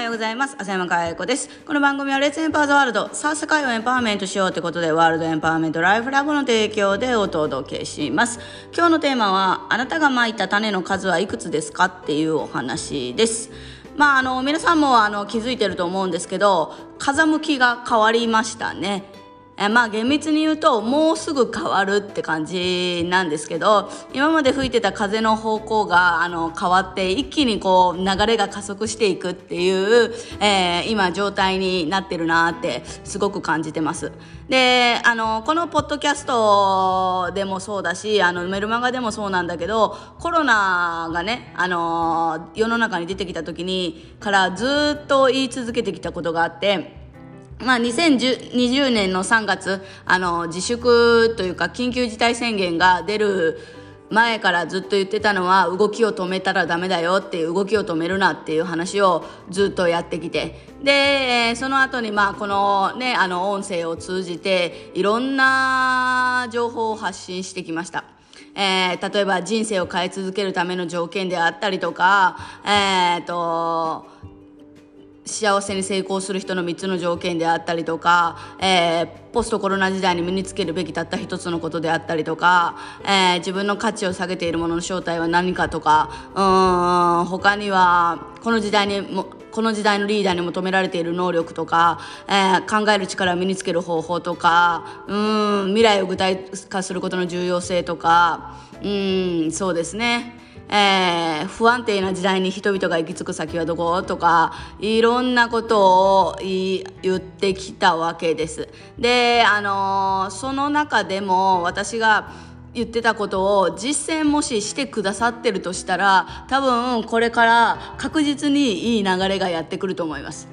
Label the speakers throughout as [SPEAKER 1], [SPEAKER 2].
[SPEAKER 1] はようございます。浅山かや子です。この番組はレッツエンパワーズワールド、さあ世界をエンパワーメントしようってことで、ワールドエンパワーメントライフラボの提供でお届けします。今日のテーマは、あなたがまいた種の数はいくつですかっていうお話です。まあ、あの、皆さんもあの気づいてると思うんですけど、風向きが変わりましたね。えまあ厳密に言うともうすぐ変わるって感じなんですけど今まで吹いてた風の方向があの変わって一気にこう流れが加速していくっていう、えー、今状態になってるなってすごく感じてます。であのこのポッドキャストでもそうだしあのメルマガでもそうなんだけどコロナがねあの世の中に出てきた時にからずっと言い続けてきたことがあって。まあ、2020年の3月あの自粛というか緊急事態宣言が出る前からずっと言ってたのは動きを止めたらダメだよっていう動きを止めるなっていう話をずっとやってきてでその後にまあこのねあの音声を通じていろんな情報を発信してきました。えー、例えば人生を変え続けるための条件であったりとか、えーと幸せに成功する人の3つの条件であったりとか、えー、ポストコロナ時代に身につけるべきたった一つのことであったりとか、えー、自分の価値を下げているものの正体は何かとかうん他にはこの時代にもこの時代のリーダーに求められている能力とか、えー、考える力を身につける方法とかうん未来を具体化することの重要性とかうんそうですね。えー、不安定な時代に人々が行き着く先はどことかいろんなことを言ってきたわけです。で、あのー、その中でも私が言ってたことを実践もししてくださってるとしたら多分これから確実にいい流れがやってくると思います。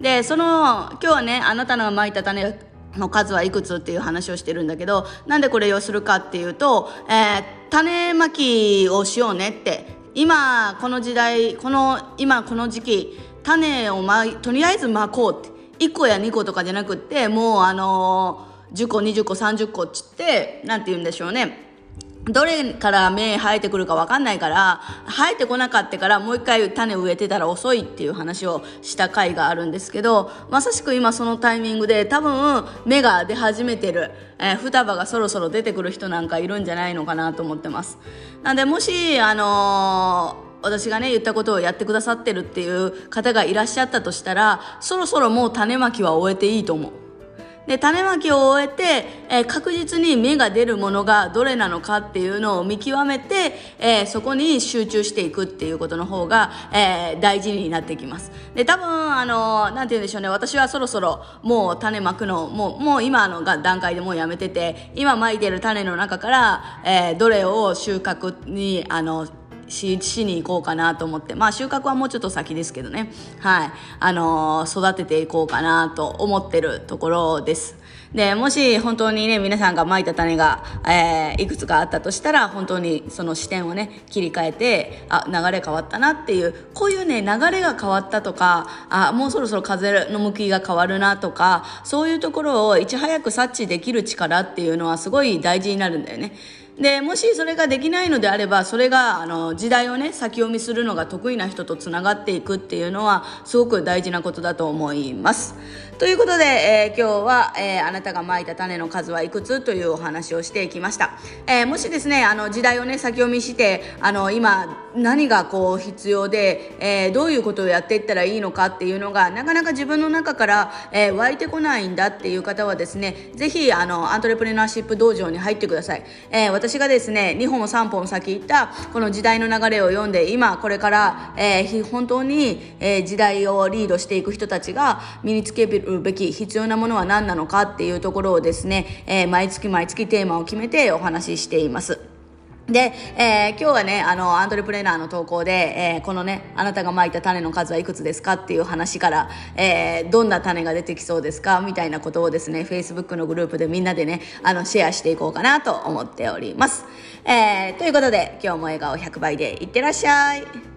[SPEAKER 1] でその今日はねあなたのまいた種の数はいくつっていう話をしてるんだけどなんでこれをするかっていうと、えー、種まきをしようねって。今この時代この今この時期種をまとりあえずまこうって。1個や2個とかじゃなくってもうあのー、10個20個30個っつって何て言うんでしょうね。どれから芽生えてくるか分かんないから生えてこなかったからもう一回種植えてたら遅いっていう話をした回があるんですけどまさしく今そのタイミングで多分芽が出始めてる、えー、双葉がそろそろ出てくる人なんかいるんじゃないのかなと思ってます。なんでもしあのー私がね言ったことをやってくださってるっていう方がいらっしゃったとしたらそろそろもう種まきは終えていいと思う。で種まきを終えて、えー、確実に芽が出るものがどれなのかっていうのを見極めて、えー、そこに集中していくっていうことの方が、えー、大事になってきます。で多分あのなんて言うんでしょうね。私はそろそろもう種まくのもうもう今の段階でもうやめてて今まいてる種の中から、え、どれを収穫にあのししに行こうかなと思って。まあ収穫はもうちょっと先ですけどね。はい。あのー、育てていこうかなと思ってるところです。でもし本当にね皆さんがまいた種が、えー、いくつかあったとしたら本当にその視点をね切り替えてあ流れ変わったなっていうこういうね流れが変わったとかあもうそろそろ風の向きが変わるなとかそういうところをいち早く察知できる力っていうのはすごい大事になるんだよね。でもしそれができないのであればそれがあの時代をね先読みするのが得意な人とつながっていくっていうのはすごく大事なことだと思います。ということで、えー、今日は、えー、あなたがまいた種の数はいくつというお話をしていきました。えー、もしですねあの時代をね先読みしてあの今何がこう必要で、えどういうことをやっていったらいいのかっていうのがなかなか自分の中から、え湧いてこないんだっていう方はですねぜひあのアントレプレナーシップ道場に入ってください。え私私がですね2本3本先行ったこの時代の流れを読んで今これから、えー、本当に、えー、時代をリードしていく人たちが身につけるべき必要なものは何なのかっていうところをですね、えー、毎月毎月テーマを決めてお話ししています。で、えー、今日はね、あの、アントレプレーナーの投稿で、えー、このね、あなたがまいた種の数はいくつですかっていう話から、えー、どんな種が出てきそうですかみたいなことをですね、フェイスブックのグループでみんなでね、あの、シェアしていこうかなと思っております。えー、ということで、今日も笑顔100倍でいってらっしゃい。